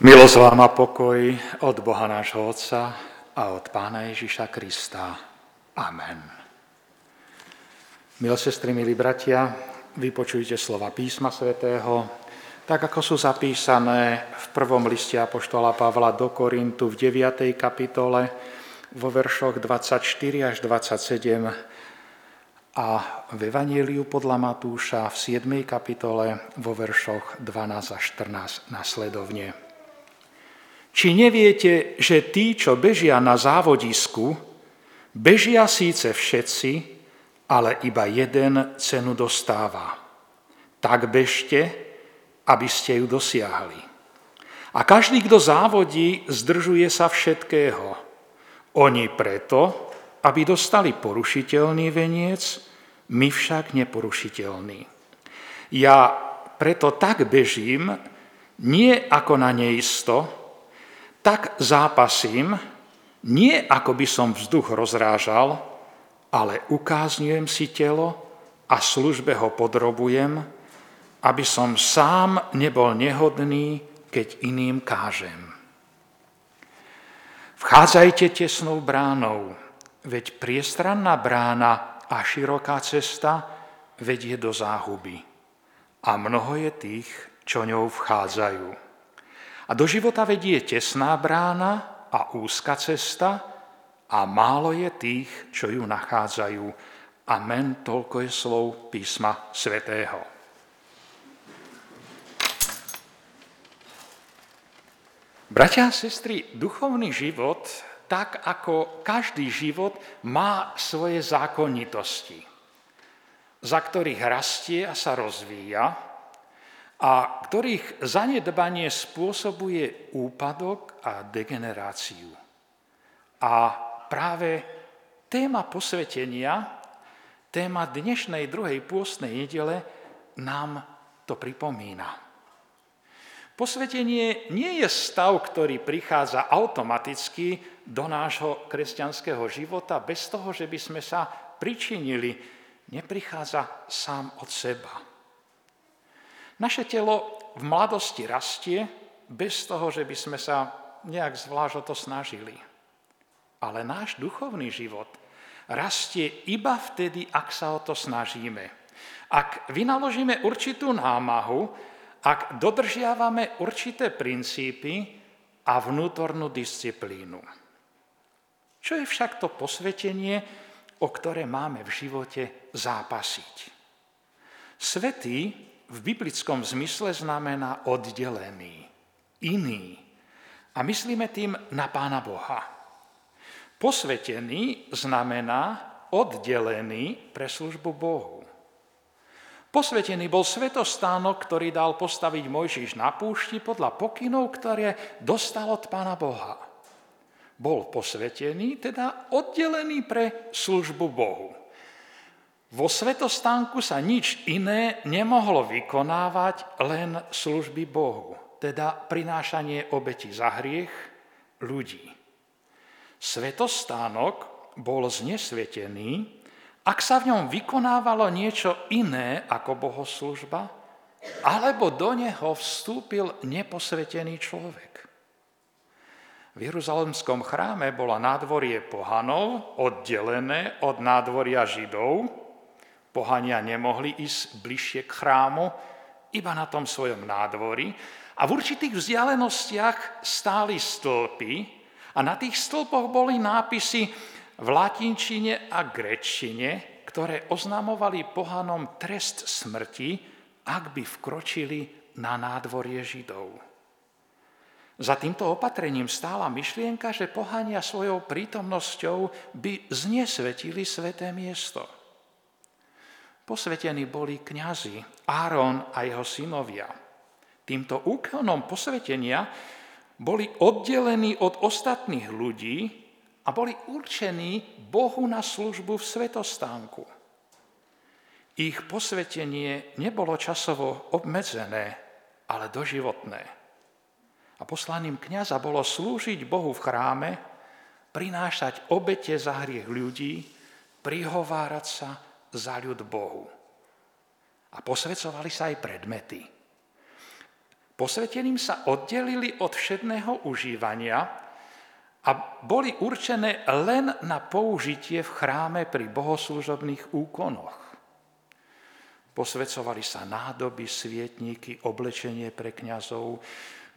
Milosť vám a pokoj od Boha nášho Otca a od Pána Ježiša Krista. Amen. Milé sestry, milí bratia, vypočujte slova písma svätého, tak ako sú zapísané v prvom liste Apoštola Pavla do Korintu v 9. kapitole vo veršoch 24 až 27 a v Evaníliu podľa Matúša v 7. kapitole vo veršoch 12 až 14 nasledovne. Či neviete, že tí, čo bežia na závodisku, bežia síce všetci, ale iba jeden cenu dostáva. Tak bežte, aby ste ju dosiahli. A každý, kto závodí, zdržuje sa všetkého. Oni preto, aby dostali porušiteľný veniec, my však neporušiteľný. Ja preto tak bežím, nie ako na neisto, tak zápasím, nie ako by som vzduch rozrážal, ale ukázňujem si telo a službe ho podrobujem, aby som sám nebol nehodný, keď iným kážem. Vchádzajte tesnou bránou, veď priestranná brána a široká cesta vedie do záhuby. A mnoho je tých, čo ňou vchádzajú. A do života vedie tesná brána a úzka cesta a málo je tých, čo ju nachádzajú. Amen, toľko je slov písma svätého. Bratia a sestry, duchovný život, tak ako každý život, má svoje zákonitosti, za ktorých rastie a sa rozvíja, a ktorých zanedbanie spôsobuje úpadok a degeneráciu. A práve téma posvetenia, téma dnešnej druhej pôstnej nedele nám to pripomína. Posvetenie nie je stav, ktorý prichádza automaticky do nášho kresťanského života bez toho, že by sme sa pričinili. Neprichádza sám od seba. Naše telo v mladosti rastie bez toho, že by sme sa nejak zvlášť o to snažili. Ale náš duchovný život rastie iba vtedy, ak sa o to snažíme. Ak vynaložíme určitú námahu, ak dodržiavame určité princípy a vnútornú disciplínu. Čo je však to posvetenie, o ktoré máme v živote zápasiť? Svetý v biblickom zmysle znamená oddelený, iný. A myslíme tým na Pána Boha. Posvetený znamená oddelený pre službu Bohu. Posvetený bol svetostánok, ktorý dal postaviť Mojžiš na púšti podľa pokynov, ktoré dostal od Pána Boha. Bol posvetený, teda oddelený pre službu Bohu. Vo svetostánku sa nič iné nemohlo vykonávať, len služby Bohu, teda prinášanie obeti za hriech ľudí. Svetostánok bol znesvetený, ak sa v ňom vykonávalo niečo iné ako bohoslužba, alebo do neho vstúpil neposvetený človek. V Jeruzalemskom chráme bola nádvorie pohanov oddelené od nádvoria židov, Pohania nemohli ísť bližšie k chrámu, iba na tom svojom nádvorí. A v určitých vzdialenostiach stáli stĺpy a na tých stĺpoch boli nápisy v latinčine a grečine, ktoré oznamovali pohanom trest smrti, ak by vkročili na nádvorie Židov. Za týmto opatrením stála myšlienka, že pohania svojou prítomnosťou by znesvetili sveté miesto. Posvetení boli kňazi, Áron a jeho synovia. Týmto úkonom posvetenia boli oddelení od ostatných ľudí a boli určení Bohu na službu v svetostánku. Ich posvetenie nebolo časovo obmedzené, ale doživotné. A poslaním kniaza bolo slúžiť Bohu v chráme, prinášať obete za hriech ľudí, prihovárať sa za ľud Bohu. A posvedcovali sa aj predmety. posveteným sa oddelili od všedného užívania a boli určené len na použitie v chráme pri bohoslúžobných úkonoch. Posvecovali sa nádoby, svietníky, oblečenie pre kňazov.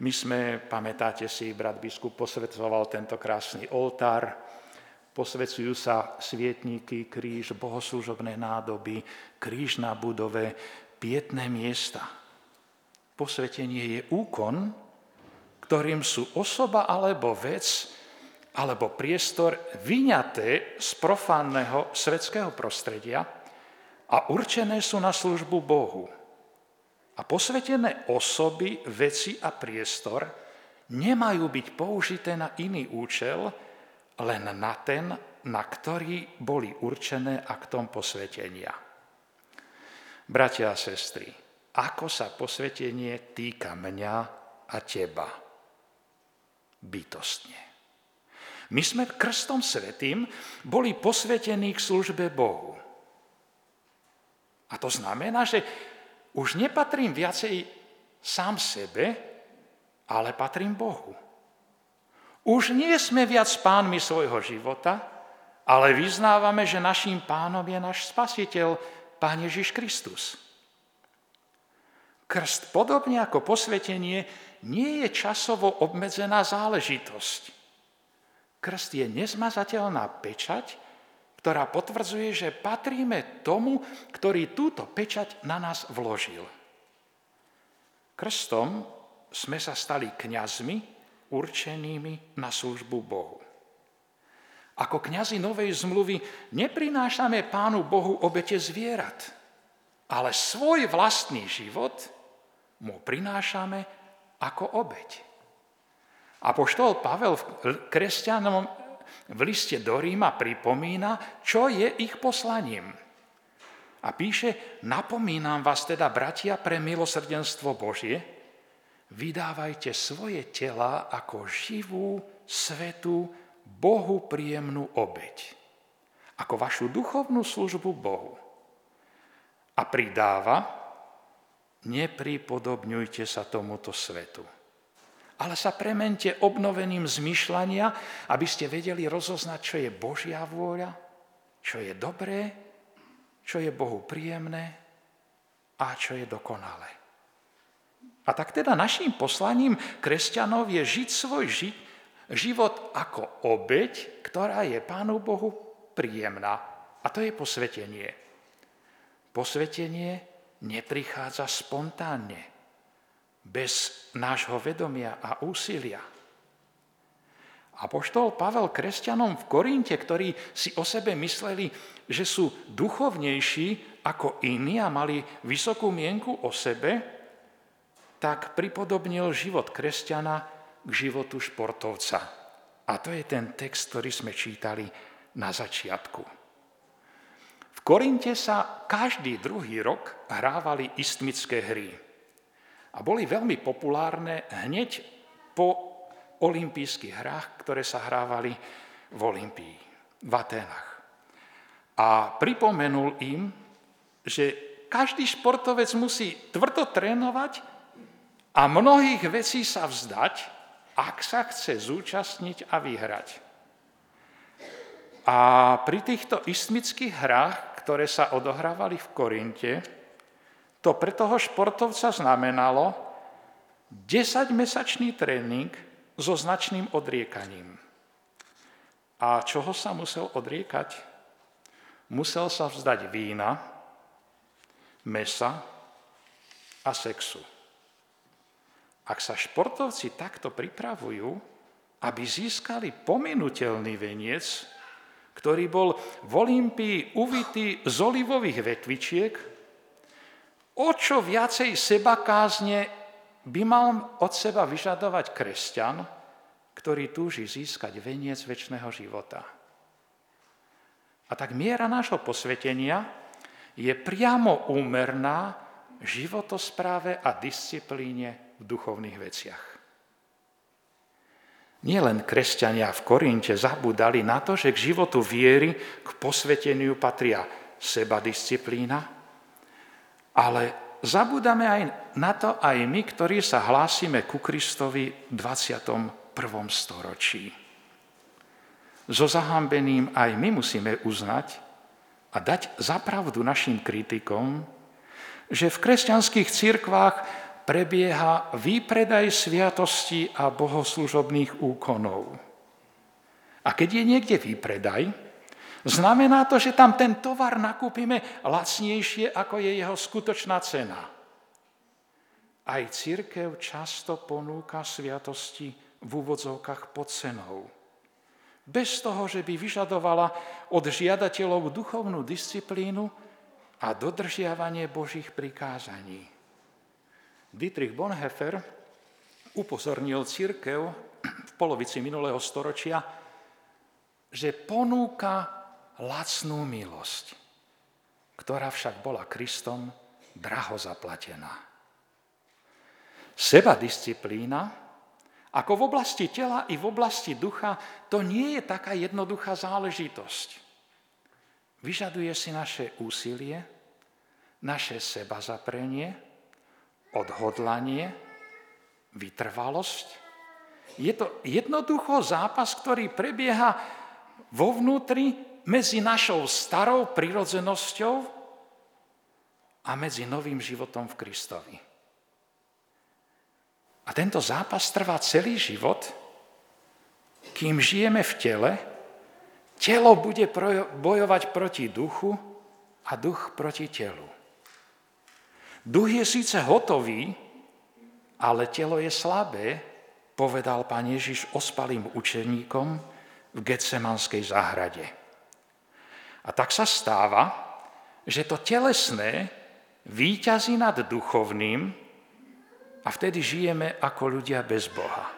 My sme, pamätáte si, brat biskup posvedcoval tento krásny oltár, posvecujú sa svietníky, kríž, bohoslúžobné nádoby, kríž na budove, pietné miesta. Posvetenie je úkon, ktorým sú osoba alebo vec, alebo priestor vyňaté z profánneho svetského prostredia, a určené sú na službu Bohu. A posvetené osoby, veci a priestor nemajú byť použité na iný účel, len na ten, na ktorý boli určené aktom posvetenia. Bratia a sestry, ako sa posvetenie týka mňa a teba? Bytostne. My sme krstom svetým boli posvetení k službe Bohu. A to znamená, že už nepatrím viacej sám sebe, ale patrím Bohu. Už nie sme viac pánmi svojho života, ale vyznávame, že naším pánom je náš spasiteľ, Pán Ježiš Kristus. Krst, podobne ako posvetenie, nie je časovo obmedzená záležitosť. Krst je nezmazateľná pečať, ktorá potvrdzuje, že patríme tomu, ktorý túto pečať na nás vložil. Krstom sme sa stali kňazmi určenými na službu Bohu. Ako kňazi Novej zmluvy neprinášame Pánu Bohu obete zvierat, ale svoj vlastný život mu prinášame ako obeť. Apoštol Pavel kresťanom v liste do Ríma pripomína, čo je ich poslaním. A píše, napomínam vás teda, bratia, pre milosrdenstvo Božie, vydávajte svoje tela ako živú, svetú, Bohu príjemnú obeď. Ako vašu duchovnú službu Bohu. A pridáva, nepripodobňujte sa tomuto svetu ale sa premente obnoveným zmyšľania, aby ste vedeli rozoznať, čo je Božia vôľa, čo je dobré, čo je Bohu príjemné a čo je dokonalé. A tak teda našim poslaním kresťanov je žiť svoj ži- život ako obeď, ktorá je Pánu Bohu príjemná. A to je posvetenie. Posvetenie neprichádza spontánne bez nášho vedomia a úsilia. A poštol Pavel kresťanom v Korinte, ktorí si o sebe mysleli, že sú duchovnejší ako iní a mali vysokú mienku o sebe, tak pripodobnil život kresťana k životu športovca. A to je ten text, ktorý sme čítali na začiatku. V Korinte sa každý druhý rok hrávali istmické hry a boli veľmi populárne hneď po olympijských hrách, ktoré sa hrávali v Olympii, v Atenách. A pripomenul im, že každý športovec musí tvrdo trénovať a mnohých vecí sa vzdať, ak sa chce zúčastniť a vyhrať. A pri týchto istmických hrách, ktoré sa odohrávali v Korinte, to pre toho športovca znamenalo 10-mesačný tréning so značným odriekaním. A čoho sa musel odriekať? Musel sa vzdať vína, mesa a sexu. Ak sa športovci takto pripravujú, aby získali pominutelný veniec, ktorý bol v Olympii uvitý z olivových vetvičiek, O čo viacej seba kázne by mal od seba vyžadovať kresťan, ktorý túži získať veniec väčšného života. A tak miera nášho posvetenia je priamo úmerná životospráve a disciplíne v duchovných veciach. Nielen kresťania v Korinte zabudali na to, že k životu viery, k posveteniu patria seba disciplína, ale zabúdame aj na to aj my, ktorí sa hlásime ku Kristovi v 21. storočí. So zahambeným aj my musíme uznať a dať zapravdu našim kritikom, že v kresťanských cirkvách prebieha výpredaj sviatosti a bohoslužobných úkonov. A keď je niekde výpredaj, znamená to, že tam ten tovar nakúpime lacnejšie, ako je jeho skutočná cena. Aj církev často ponúka sviatosti v úvodzovkách pod cenou. Bez toho, že by vyžadovala od žiadateľov duchovnú disciplínu a dodržiavanie Božích prikázaní. Dietrich Bonhoeffer upozornil církev v polovici minulého storočia, že ponúka lacnú milosť, ktorá však bola Kristom draho zaplatená. Seba disciplína, ako v oblasti tela i v oblasti ducha, to nie je taká jednoduchá záležitosť. Vyžaduje si naše úsilie, naše seba zaprenie, odhodlanie, vytrvalosť. Je to jednoducho zápas, ktorý prebieha vo vnútri medzi našou starou prirodzenosťou a medzi novým životom v Kristovi. A tento zápas trvá celý život, kým žijeme v tele, telo bude bojovať proti duchu a duch proti telu. Duch je síce hotový, ale telo je slabé, povedal pán Ježiš ospalým učeníkom, v Getsemanskej záhrade. A tak sa stáva, že to telesné výťazí nad duchovným a vtedy žijeme ako ľudia bez Boha.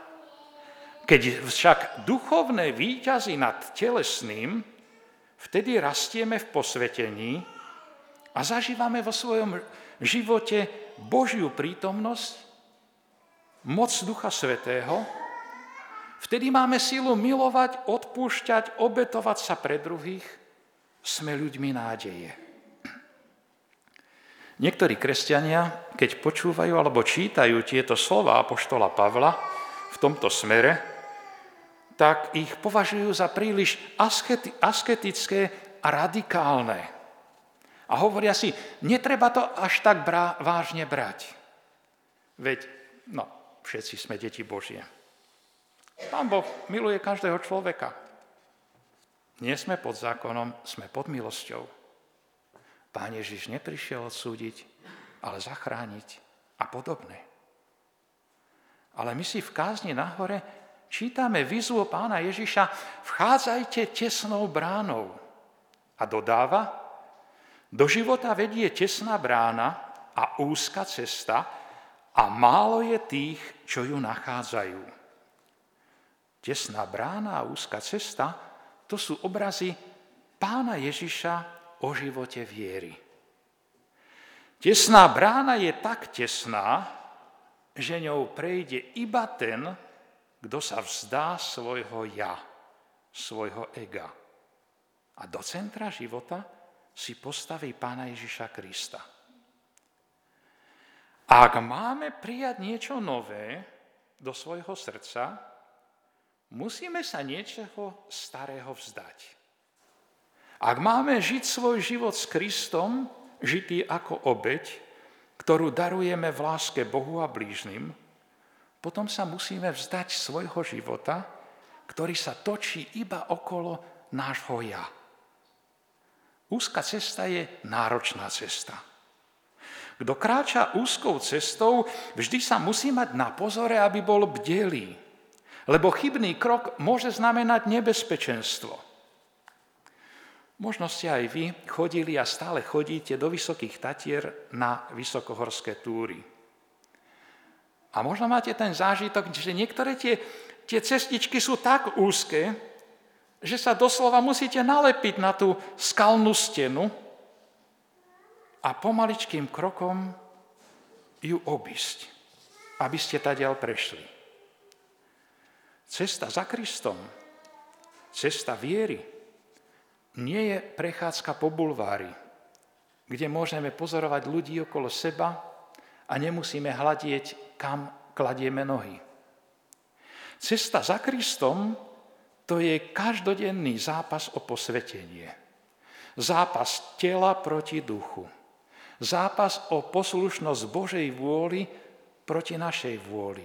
Keď však duchovné výťazí nad telesným, vtedy rastieme v posvetení a zažívame vo svojom živote Božiu prítomnosť, moc Ducha Svetého, Vtedy máme silu milovať, odpúšťať, obetovať sa pre druhých. Sme ľuďmi nádeje. Niektorí kresťania, keď počúvajú alebo čítajú tieto slova apoštola Pavla v tomto smere, tak ich považujú za príliš asketické a radikálne. A hovoria si, netreba to až tak brá, vážne brať. Veď, no, všetci sme deti Božie. Pán Boh miluje každého človeka. Nie sme pod zákonom, sme pod milosťou. Pán Ježiš neprišiel odsúdiť, ale zachrániť a podobné. Ale my si v kázni nahore čítame výzvu pána Ježiša vchádzajte tesnou bránou. A dodáva, do života vedie tesná brána a úzka cesta a málo je tých, čo ju nachádzajú. Tesná brána a úzka cesta, to sú obrazy pána Ježiša o živote viery. Tesná brána je tak tesná, že ňou prejde iba ten, kto sa vzdá svojho ja, svojho ega. A do centra života si postaví pána Ježiša Krista. Ak máme prijať niečo nové do svojho srdca, musíme sa niečoho starého vzdať. Ak máme žiť svoj život s Kristom, žitý ako obeď, ktorú darujeme v láske Bohu a blížnym, potom sa musíme vzdať svojho života, ktorý sa točí iba okolo nášho ja. Úzka cesta je náročná cesta. Kto kráča úzkou cestou, vždy sa musí mať na pozore, aby bol bdelý lebo chybný krok môže znamenať nebezpečenstvo. Možno ste aj vy chodili a stále chodíte do Vysokých Tatier na vysokohorské túry. A možno máte ten zážitok, že niektoré tie, tie cestičky sú tak úzke, že sa doslova musíte nalepiť na tú skalnú stenu a pomaličkým krokom ju obísť, aby ste tadiaľ prešli. Cesta za Kristom, cesta viery, nie je prechádzka po bulvári, kde môžeme pozorovať ľudí okolo seba a nemusíme hľadieť, kam kladieme nohy. Cesta za Kristom to je každodenný zápas o posvetenie. Zápas tela proti duchu. Zápas o poslušnosť Božej vôli proti našej vôli.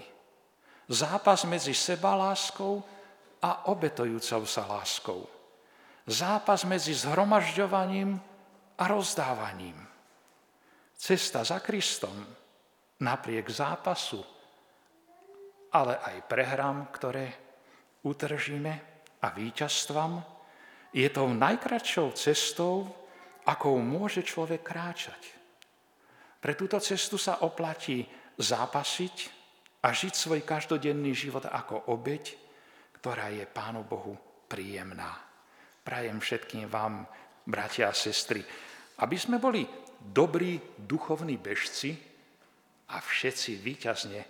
Zápas medzi sebaláskou a obetojúcou sa láskou. Zápas medzi zhromažďovaním a rozdávaním. Cesta za Kristom napriek zápasu, ale aj prehrám, ktoré utržíme a víťazstvom, je tou najkračšou cestou, akou môže človek kráčať. Pre túto cestu sa oplatí zápasiť a žiť svoj každodenný život ako obeď, ktorá je Pánu Bohu príjemná. Prajem všetkým vám, bratia a sestry, aby sme boli dobrí duchovní bežci a všetci výťazne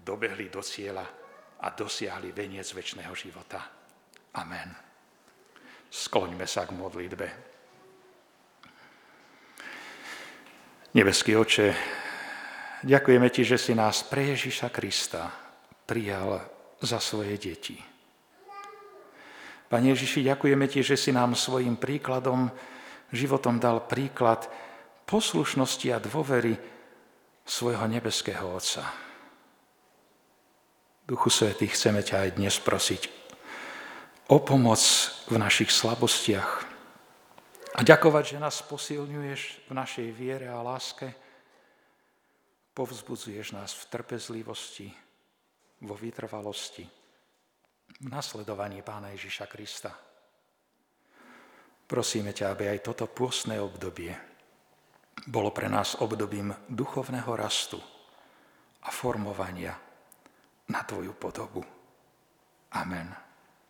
dobehli do cieľa a dosiahli veniec väčšného života. Amen. Skloňme sa k modlitbe. Nebeský oče, ďakujeme Ti, že si nás pre Ježiša Krista prijal za svoje deti. Pane Ježiši, ďakujeme Ti, že si nám svojim príkladom, životom dal príklad poslušnosti a dôvery svojho nebeského Otca. Duchu Svetý, chceme ťa aj dnes prosiť o pomoc v našich slabostiach, a ďakovať, že nás posilňuješ v našej viere a láske, povzbudzuješ nás v trpezlivosti, vo vytrvalosti, v nasledovaní Pána Ježiša Krista. Prosíme ťa, aby aj toto pôstne obdobie bolo pre nás obdobím duchovného rastu a formovania na Tvoju podobu. Amen.